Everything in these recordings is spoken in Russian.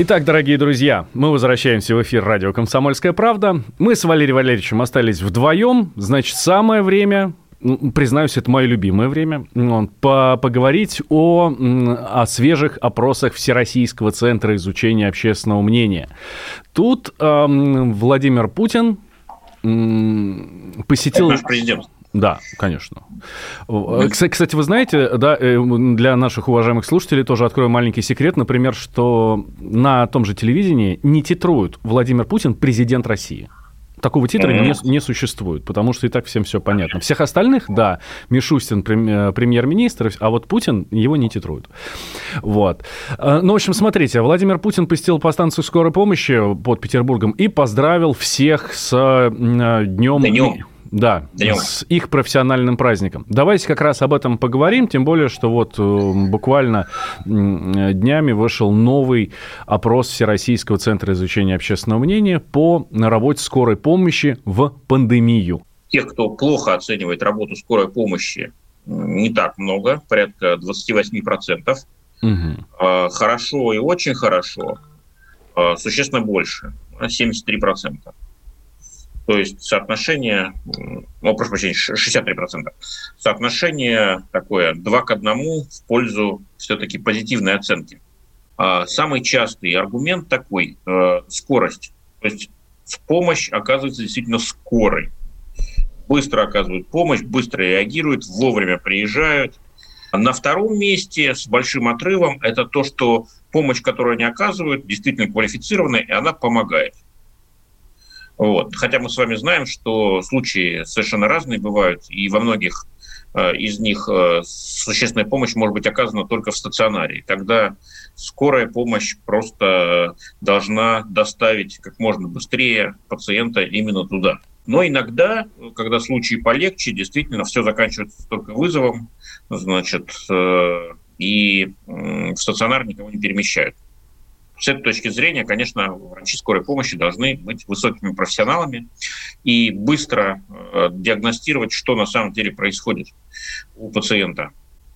Итак, дорогие друзья, мы возвращаемся в эфир радио «Комсомольская правда». Мы с Валерием Валерьевичем остались вдвоем. Значит, самое время ну, признаюсь, это мое любимое время, по поговорить о, о свежих опросах Всероссийского центра изучения общественного мнения. Тут эм, Владимир Путин эм, посетил... Это наш президент. Да, конечно. Кстати, вы знаете, да, э, для наших уважаемых слушателей тоже открою маленький секрет, например, что на том же телевидении не титруют Владимир Путин президент России. Такого титра не, не существует, потому что и так всем все понятно. Всех остальных, да, Мишустин э, премьер-министр, а вот Путин его не титрует. Вот. Э, ну, в общем, смотрите, Владимир Путин посетил по станцию скорой помощи под Петербургом и поздравил всех с днем... Днем. Да, Днем. с их профессиональным праздником. Давайте как раз об этом поговорим, тем более, что вот э, буквально днями вышел новый опрос Всероссийского центра изучения общественного мнения по работе скорой помощи в пандемию. Тех, кто плохо оценивает работу скорой помощи, не так много, порядка 28%. Угу. Хорошо и очень хорошо, а, существенно больше, 73%. То есть соотношение, ну, прошу прощения, 63%. Соотношение такое 2 к 1 в пользу все-таки позитивной оценки. А самый частый аргумент такой э, – скорость. То есть в помощь оказывается действительно скорой. Быстро оказывают помощь, быстро реагируют, вовремя приезжают. На втором месте с большим отрывом это то, что помощь, которую они оказывают, действительно квалифицированная, и она помогает. Вот. Хотя мы с вами знаем, что случаи совершенно разные бывают, и во многих э, из них э, существенная помощь может быть оказана только в стационаре. Тогда скорая помощь просто должна доставить как можно быстрее пациента именно туда. Но иногда, когда случаи полегче, действительно все заканчивается только вызовом, значит, э, и в стационар никого не перемещают. С этой точки зрения, конечно, врачи скорой помощи должны быть высокими профессионалами и быстро э, диагностировать, что на самом деле происходит у пациента.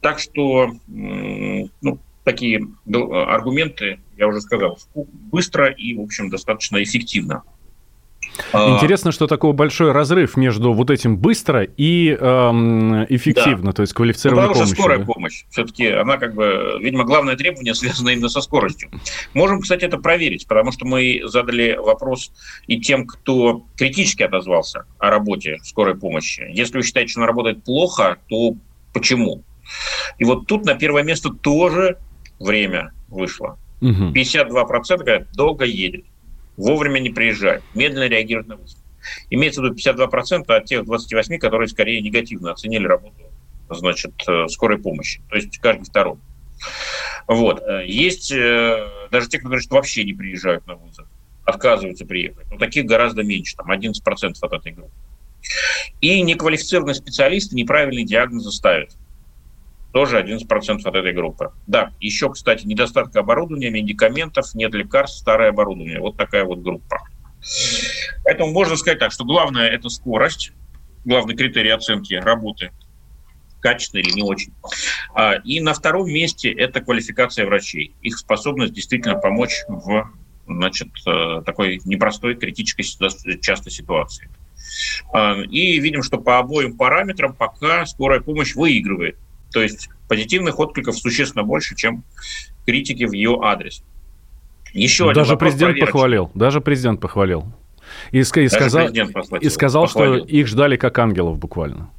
Так что ну, такие аргументы, я уже сказал, быстро и, в общем, достаточно эффективно. А, Интересно, что такой большой разрыв между вот этим быстро и эм, эффективно, да. то есть квалифицированной ну, потому помощью. Потому скорая да? помощь, все-таки она как бы, видимо, главное требование связано именно со скоростью. Можем, кстати, это проверить, потому что мы задали вопрос и тем, кто критически отозвался о работе скорой помощи. Если вы считаете, что она работает плохо, то почему? И вот тут на первое место тоже время вышло. Угу. 52% говорят, долго едет вовремя не приезжают, медленно реагируют на вызов. Имеется в виду 52% от тех 28, которые скорее негативно оценили работу значит, э, скорой помощи. То есть каждый второй. Вот. Э, есть э, даже те, кто говорят, что вообще не приезжают на вызов, отказываются приехать. Но таких гораздо меньше, там 11% от этой группы. И неквалифицированные специалисты неправильные диагнозы ставят тоже 11% от этой группы. Да, еще, кстати, недостаток оборудования, медикаментов, нет лекарств, старое оборудование. Вот такая вот группа. Поэтому можно сказать так, что главное – это скорость, главный критерий оценки работы, качественно или не очень. А, и на втором месте это квалификация врачей, их способность действительно помочь в значит, э, такой непростой, критической частой ситуации. А, и видим, что по обоим параметрам пока скорая помощь выигрывает то есть позитивных откликов существенно больше, чем критики в ее адрес. Еще даже президент проверочный. похвалил. Даже президент похвалил. И, и сказал, и сказал похвалил. что их ждали как ангелов буквально.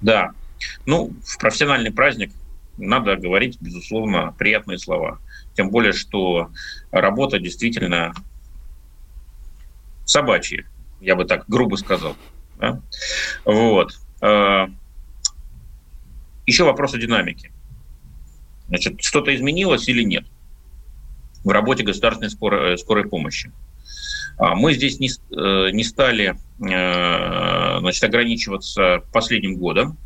Да. Ну, в профессиональный праздник надо говорить, безусловно, приятные слова. Тем более, что работа действительно собачья, я бы так грубо сказал. Да? Вот. А, еще вопрос о динамике. Значит, что-то изменилось или нет? в работе государственной скорой, скорой помощи. А мы здесь не, не стали значит, ограничиваться последним годом,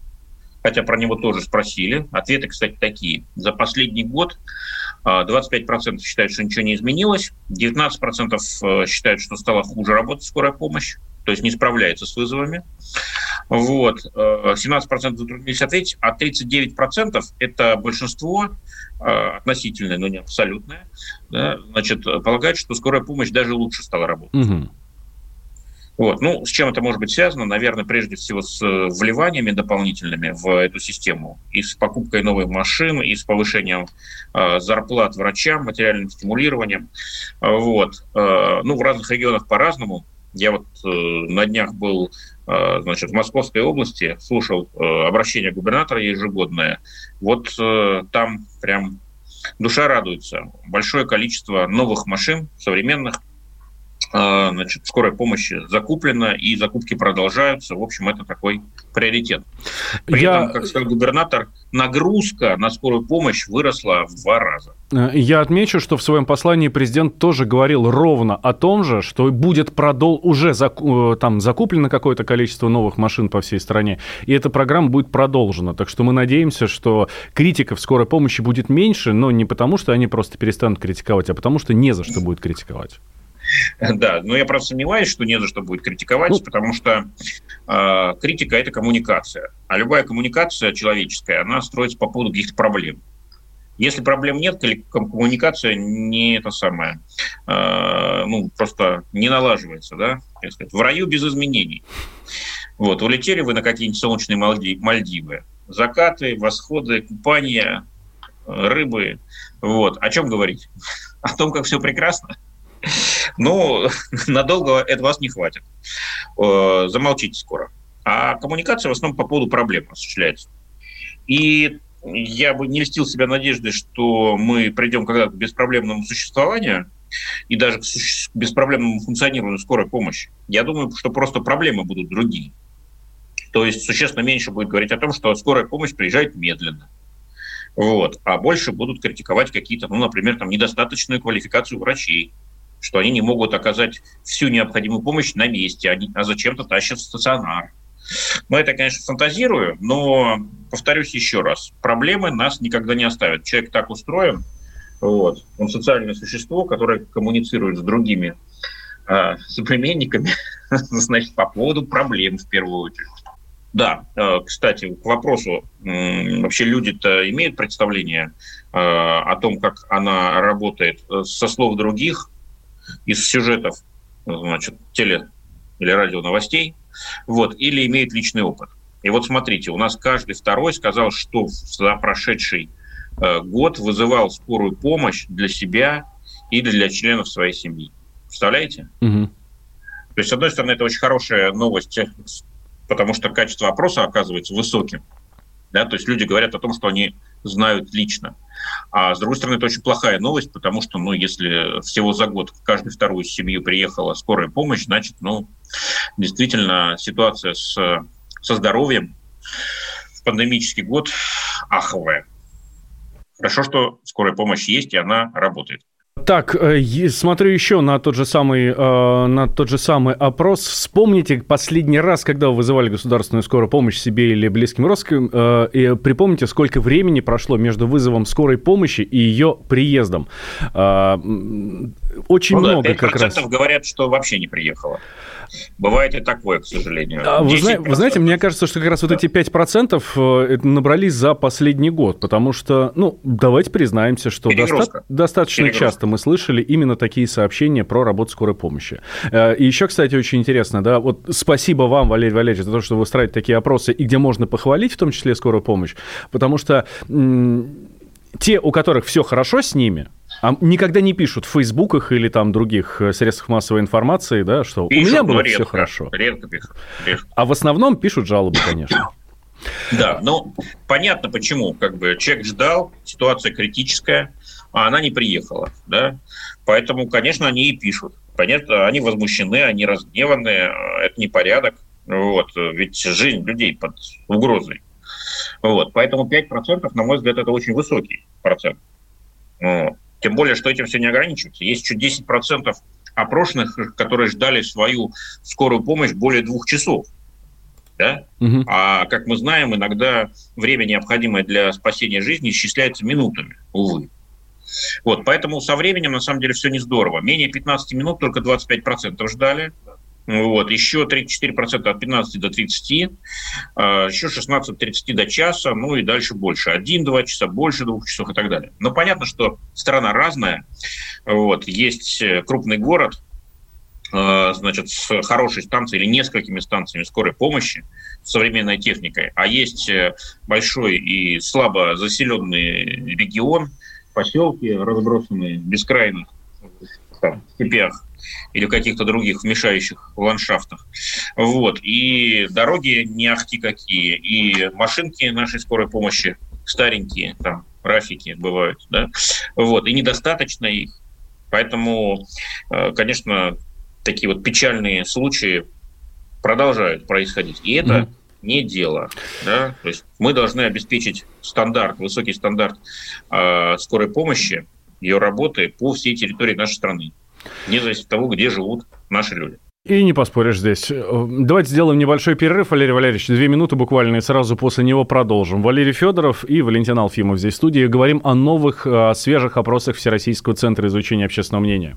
хотя про него тоже спросили. Ответы, кстати, такие. За последний год 25% считают, что ничего не изменилось, 19% считают, что стало хуже работать скорая помощь, то есть не справляется с вызовами. Вот. 17% затруднились ответить, а 39% это большинство э, относительное, но не абсолютное, да, значит, полагают, что скорая помощь даже лучше стала работать. Угу. Вот. Ну, с чем это может быть связано? Наверное, прежде всего с э, вливаниями дополнительными в эту систему и с покупкой новых машин, и с повышением э, зарплат врачам, материальным стимулированием. Вот. Э, ну, в разных регионах по-разному. Я вот э, на днях был э, значит, в Московской области, слушал э, обращение губернатора ежегодное. Вот э, там прям душа радуется. Большое количество новых машин, современных, значит, скорой помощи закуплено, и закупки продолжаются. В общем, это такой приоритет. При Я... этом, как сказал губернатор, нагрузка на скорую помощь выросла в два раза. Э, я отмечу, что в своем послании президент тоже говорил ровно о том же, что будет продол... уже заку... Э, там закуплено какое-то количество новых машин по всей стране, и эта программа будет продолжена. Так что мы надеемся, что критиков скорой помощи будет меньше, но не потому, что они просто перестанут критиковать, а потому что не за что будет критиковать. Да, но я просто сомневаюсь, что не за что будет критиковать, ну, потому что э, критика – это коммуникация. А любая коммуникация человеческая, она строится по поводу каких-то проблем. Если проблем нет, коммуникация не это самое, э, ну, просто не налаживается, да, так сказать, в раю без изменений. Вот, улетели вы на какие-нибудь солнечные Мальдивы. Закаты, восходы, купания, рыбы. Вот. О чем говорить? О том, как все прекрасно? Но надолго это вас не хватит. Э, замолчите скоро. А коммуникация в основном по поводу проблем осуществляется. И я бы не льстил себя надеждой, что мы придем когда-то к беспроблемному существованию и даже к беспроблемному функционированию скорой помощи. Я думаю, что просто проблемы будут другие. То есть существенно меньше будет говорить о том, что скорая помощь приезжает медленно. Вот. А больше будут критиковать какие-то, ну, например, там, недостаточную квалификацию врачей, что они не могут оказать всю необходимую помощь на месте, они, а зачем-то тащат в стационар. Ну, это, конечно, фантазирую, но повторюсь еще раз, проблемы нас никогда не оставят. Человек так устроен, вот, он социальное существо, которое коммуницирует с другими э, соплеменниками, значит, по поводу проблем в первую очередь. Да, э, кстати, к вопросу, вообще люди-то имеют представление э, о том, как она работает э, со слов других, из сюжетов, значит, теле- или радио новостей, вот, или имеет личный опыт. И вот смотрите, у нас каждый второй сказал, что за прошедший э, год вызывал скорую помощь для себя или для членов своей семьи. Представляете? Угу. То есть, с одной стороны, это очень хорошая новость, потому что качество опроса оказывается высоким. Да? То есть люди говорят о том, что они знают лично. А с другой стороны, это очень плохая новость, потому что, ну, если всего за год в каждую вторую семью приехала скорая помощь, значит, ну, действительно, ситуация с, со здоровьем в пандемический год аховая. Хорошо, что скорая помощь есть, и она работает. Так, э, смотрю еще на тот же самый, э, на тот же самый опрос. Вспомните последний раз, когда вы вызывали государственную скорую помощь себе или близким родственникам, э, и припомните, сколько времени прошло между вызовом скорой помощи и ее приездом. Очень ну, много да, как раз. говорят, что вообще не приехала. Бывает и такое, к сожалению. А вы, зна- вы знаете, мне кажется, что как раз да. вот эти 5% э, набрались за последний год, потому что, ну, давайте признаемся, что доста- достаточно Перегрузка. часто мы слышали именно такие сообщения про работу скорой помощи. Э, и еще, кстати, очень интересно, да, вот спасибо вам, Валерий Валерьевич, за то, что вы устраиваете такие опросы, и где можно похвалить, в том числе скорую помощь, потому что те, у которых все хорошо с ними, а никогда не пишут в фейсбуках или там других э, средствах массовой информации, да, что пишут, у меня было все хорошо. Редко пишут, пишут. А в основном пишут жалобы, конечно. Да, ну понятно почему. Как бы человек ждал, ситуация критическая, а она не приехала, да. Поэтому, конечно, они и пишут. Понятно, они возмущены, они разгневаны, это непорядок. Вот, ведь жизнь людей под угрозой. Вот, поэтому 5%, на мой взгляд, это очень высокий процент. Вот. Тем более, что этим все не ограничивается. Есть еще 10% опрошенных, которые ждали свою скорую помощь более двух часов. Да? Угу. А как мы знаем, иногда время, необходимое для спасения жизни, исчисляется минутами, увы. Вот, поэтому со временем, на самом деле, все не здорово. Менее 15 минут только 25% ждали. Вот, еще 34% от 15 до 30, а, еще 16 от 30 до часа, ну и дальше больше. 1-2 часа, больше двух часов и так далее. Но понятно, что страна разная. Вот, есть э, крупный город, а, значит, с хорошей станцией или несколькими станциями скорой помощи, с современной техникой, а есть э, большой и слабо заселенный регион, поселки разбросанные в бескрайних там, степях, или каких-то других мешающих ландшафтах. Вот. И дороги не ахти какие, и машинки нашей скорой помощи старенькие, там, рафики бывают, да, вот, и недостаточно их. Поэтому, э, конечно, такие вот печальные случаи продолжают происходить. И это mm-hmm. Не дело. Да? То есть мы должны обеспечить стандарт, высокий стандарт э, скорой помощи, ее работы по всей территории нашей страны вне зависимости от того, где живут наши люди. И не поспоришь здесь. Давайте сделаем небольшой перерыв, Валерий Валерьевич. Две минуты буквально, и сразу после него продолжим. Валерий Федоров и Валентин Алфимов здесь в студии. Говорим о новых, о свежих опросах Всероссийского центра изучения общественного мнения.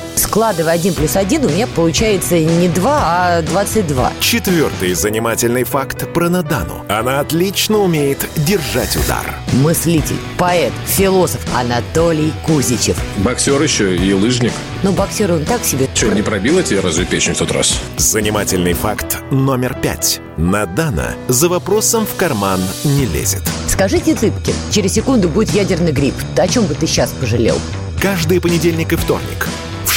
Складывая 1 плюс 1, у меня получается не 2, а 22. Четвертый занимательный факт про Надану. Она отлично умеет держать удар. Мыслитель, поэт, философ Анатолий Кузичев. Боксер еще и лыжник. Ну, боксер он так себе. Че, не пробила тебе разве печень в тот раз? Занимательный факт номер пять. Надана за вопросом в карман не лезет. Скажите, Цыпкин, через секунду будет ядерный грипп. О чем бы ты сейчас пожалел? Каждый понедельник и вторник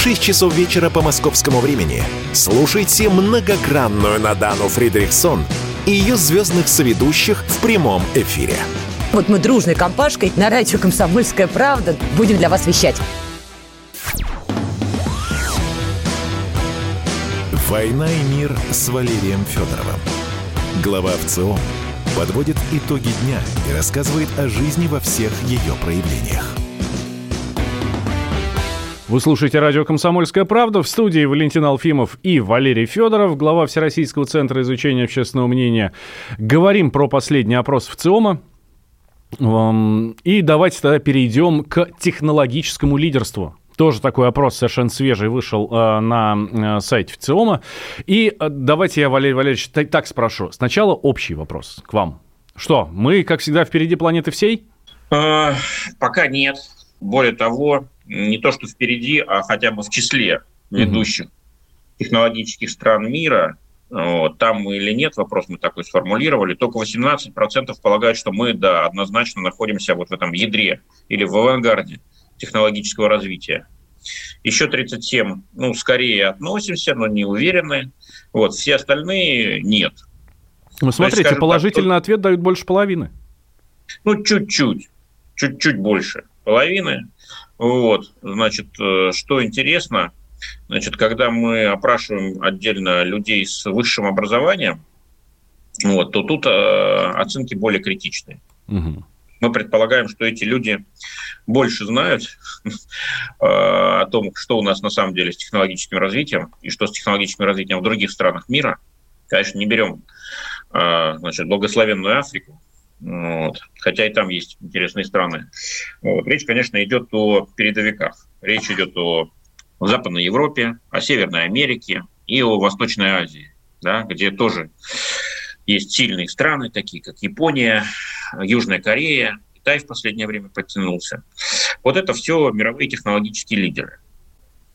6 часов вечера по московскому времени слушайте многогранную Надану Фридрихсон и ее звездных соведущих в прямом эфире. Вот мы дружной компашкой на радио «Комсомольская правда» будем для вас вещать. «Война и мир» с Валерием Федоровым. Глава ВЦО подводит итоги дня и рассказывает о жизни во всех ее проявлениях. Вы слушаете радио «Комсомольская правда». В студии Валентин Алфимов и Валерий Федоров, глава Всероссийского центра изучения общественного мнения. Говорим про последний опрос в ЦИОМа. И давайте тогда перейдем к технологическому лидерству. Тоже такой опрос совершенно свежий вышел э, на э, сайте ВЦИОМа. И э, давайте я, Валерий Валерьевич, так, спрошу. Сначала общий вопрос к вам. Что, мы, как всегда, впереди планеты всей? Пока нет. Более того, не то что впереди, а хотя бы в числе ведущих mm-hmm. технологических стран мира. Вот, там мы или нет, вопрос мы такой сформулировали. Только 18% полагают, что мы, да, однозначно находимся вот в этом ядре или в авангарде технологического развития. Еще 37, ну, скорее относимся, но не уверены. Вот, все остальные нет. Ну, смотрите, есть, положительный так, ответ дают больше половины. Ну, чуть-чуть, чуть-чуть больше половины. Вот, значит, э, что интересно, значит, когда мы опрашиваем отдельно людей с высшим образованием, вот, то тут э, оценки более критичные. Угу. Мы предполагаем, что эти люди больше знают э, о том, что у нас на самом деле с технологическим развитием и что с технологическим развитием в других странах мира. Конечно, не берем э, значит, благословенную Африку, вот. Хотя и там есть интересные страны. Вот. Речь, конечно, идет о передовиках. Речь идет о Западной Европе, о Северной Америке и о Восточной Азии, да, где тоже есть сильные страны, такие как Япония, Южная Корея, Китай в последнее время подтянулся. Вот это все мировые технологические лидеры.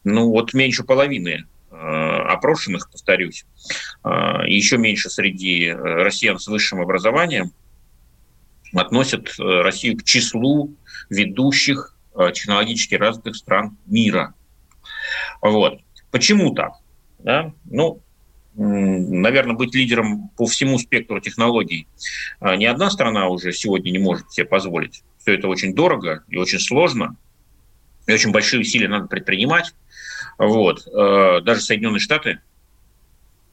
Ну вот меньше половины э, опрошенных, повторюсь, э, еще меньше среди э, россиян с высшим образованием относят э, Россию к числу ведущих э, технологически развитых стран мира. Вот. Почему так? Да? Ну, наверное, быть лидером по всему спектру технологий ни одна страна уже сегодня не может себе позволить. Все это очень дорого и очень сложно, и очень большие усилия надо предпринимать. Вот. Даже Соединенные Штаты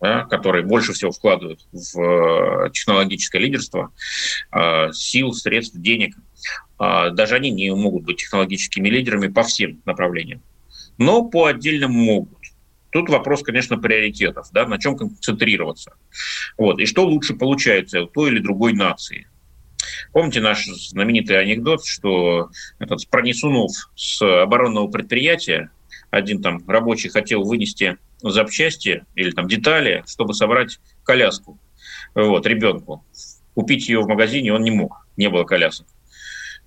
да, которые больше всего вкладывают в э, технологическое лидерство, э, сил, средств, денег, э, даже они не могут быть технологическими лидерами по всем направлениям. Но по отдельным могут. Тут вопрос, конечно, приоритетов, да, на чем концентрироваться. Вот. И что лучше получается у той или другой нации. Помните наш знаменитый анекдот, что этот Пронесунов с оборонного предприятия, один там рабочий хотел вынести запчасти или там детали, чтобы собрать коляску вот, ребенку. Купить ее в магазине он не мог, не было колясок.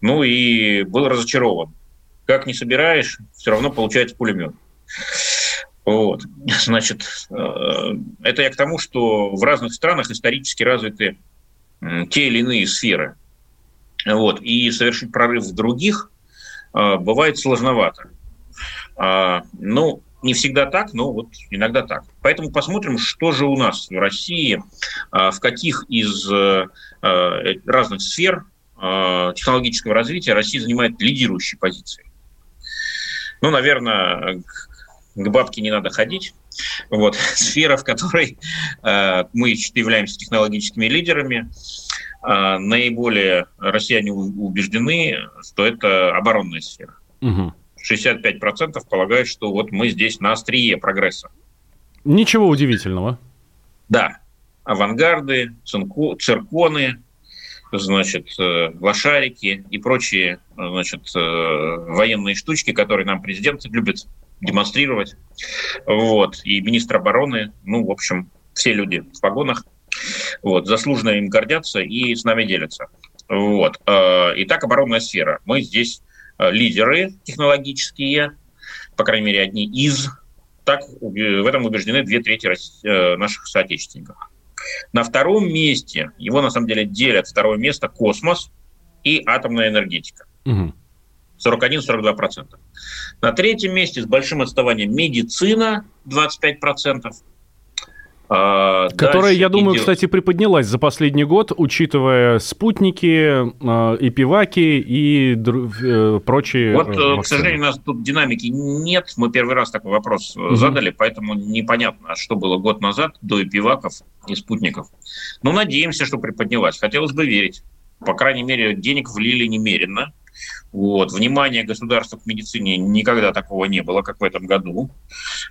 Ну и был разочарован. Как не собираешь, все равно получается пулемет. Вот. Значит, э, это я к тому, что в разных странах исторически развиты те или иные сферы. Вот. И совершить прорыв в других э, бывает сложновато. А, ну, не всегда так, но вот иногда так. Поэтому посмотрим, что же у нас в России, а, в каких из э, э, разных сфер а, технологического развития Россия занимает лидирующие позиции. Ну, наверное, к бабке не надо ходить. Вот. Сфера, в которой э, мы являемся технологическими лидерами, наиболее россияне убеждены, что это оборонная сфера. Угу. 65% полагают, что вот мы здесь на острие прогресса. Ничего удивительного. Да. Авангарды, цинку, цирконы, значит, э, лошарики и прочие значит, э, военные штучки, которые нам президент любит демонстрировать. Вот. И министр обороны, ну, в общем, все люди в погонах, вот, заслуженно им гордятся и с нами делятся. Вот. Э, итак, оборонная сфера. Мы здесь лидеры технологические, по крайней мере, одни из, так в этом убеждены две трети э, наших соотечественников. На втором месте, его на самом деле делят второе место космос и атомная энергетика. Угу. 41-42%. На третьем месте с большим отставанием медицина 25%, а, Которая, я думаю, идет... кстати, приподнялась за последний год, учитывая спутники, а, и пиваки, и э, прочие Вот, вакцины. Э, к сожалению, у нас тут динамики нет. Мы первый раз такой вопрос угу. задали, поэтому непонятно, что было год назад до пиваков и спутников. Но надеемся, что приподнялась. Хотелось бы верить. По крайней мере, денег влили немерено. Вот. Внимание государства к медицине никогда такого не было, как в этом году.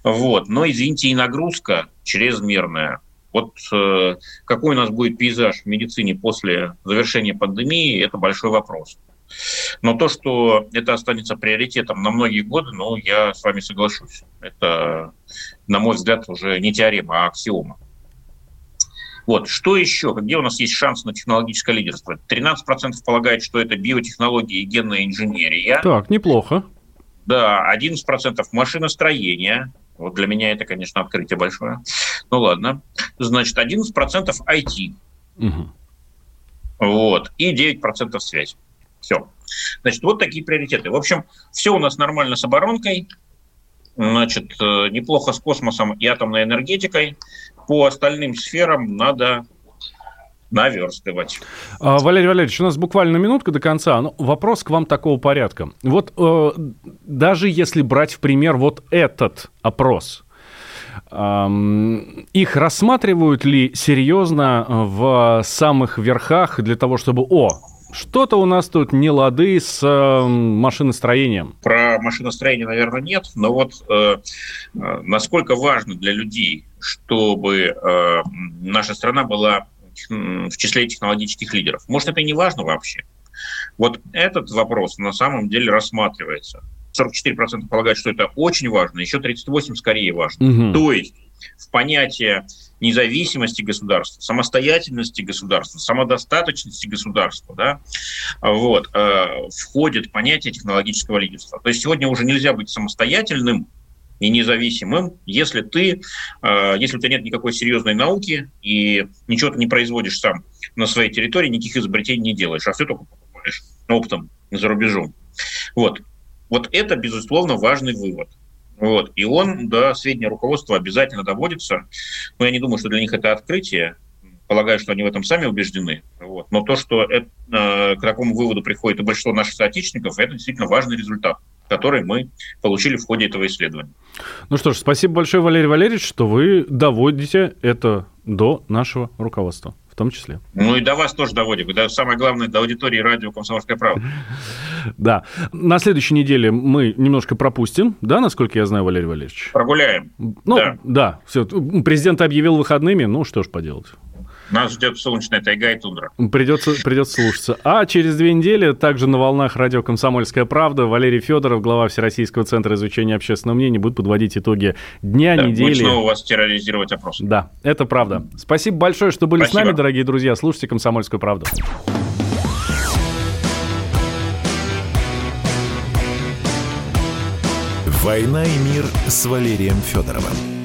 Вот. Но, извините, и нагрузка чрезмерная. Вот э, какой у нас будет пейзаж в медицине после завершения пандемии, это большой вопрос. Но то, что это останется приоритетом на многие годы, ну, я с вами соглашусь. Это, на мой взгляд, уже не теорема, а аксиома. Вот. Что еще? Где у нас есть шанс на технологическое лидерство? 13% полагает, что это биотехнологии и генная инженерия. Так, неплохо. Да, 11% машиностроение. Вот для меня это, конечно, открытие большое. Ну ладно. Значит, 11% IT. Угу. Вот. И 9% связь. Все. Значит, вот такие приоритеты. В общем, все у нас нормально с оборонкой. Значит, э, неплохо с космосом и атомной энергетикой по остальным сферам надо наверстывать. А, Валерий Валерьевич, у нас буквально минутка до конца. Но вопрос к вам такого порядка. Вот э, даже если брать в пример вот этот опрос, их рассматривают ли серьезно в самых верхах для того, чтобы, о, что-то у нас тут не лады с э, машиностроением. Про машиностроение, наверное, нет, но вот э, э, насколько важно для людей, чтобы э, наша страна была в числе технологических лидеров. Может, это и не важно вообще. Вот этот вопрос на самом деле рассматривается. 44% полагают, что это очень важно, еще 38% скорее важно. Угу. То есть в понятие независимости государства, самостоятельности государства, самодостаточности государства, да, вот, э, входит понятие технологического лидерства. То есть сегодня уже нельзя быть самостоятельным и независимым, если ты, э, если у тебя нет никакой серьезной науки и ничего ты не производишь сам на своей территории, никаких изобретений не делаешь, а все только покупаешь опытом за рубежом. Вот. Вот это, безусловно, важный вывод. Вот. И он до сведения руководства обязательно доводится. Но я не думаю, что для них это открытие. Полагаю, что они в этом сами убеждены. Вот. Но то, что это, э, к такому выводу приходит и большинство наших соотечественников, это действительно важный результат, который мы получили в ходе этого исследования. Ну что ж, спасибо большое, Валерий Валерьевич, что вы доводите это до нашего руководства том числе. Ну и до вас тоже доводим. И самое главное, до аудитории радио «Комсомольская правда». Да. На следующей неделе мы немножко пропустим, да, насколько я знаю, Валерий Валерьевич? Прогуляем. Ну, да. да. Все. Президент объявил выходными, ну что ж поделать. Нас ждет солнечная тайга и тундра. Придется, придется слушаться. А через две недели также на волнах радио «Комсомольская правда» Валерий Федоров, глава Всероссийского центра изучения общественного мнения, будет подводить итоги дня, да, недели. Будет снова вас терроризировать опросы. Да, это правда. Спасибо большое, что были Спасибо. с нами, дорогие друзья. Слушайте «Комсомольскую правду». «Война и мир» с Валерием Федоровым.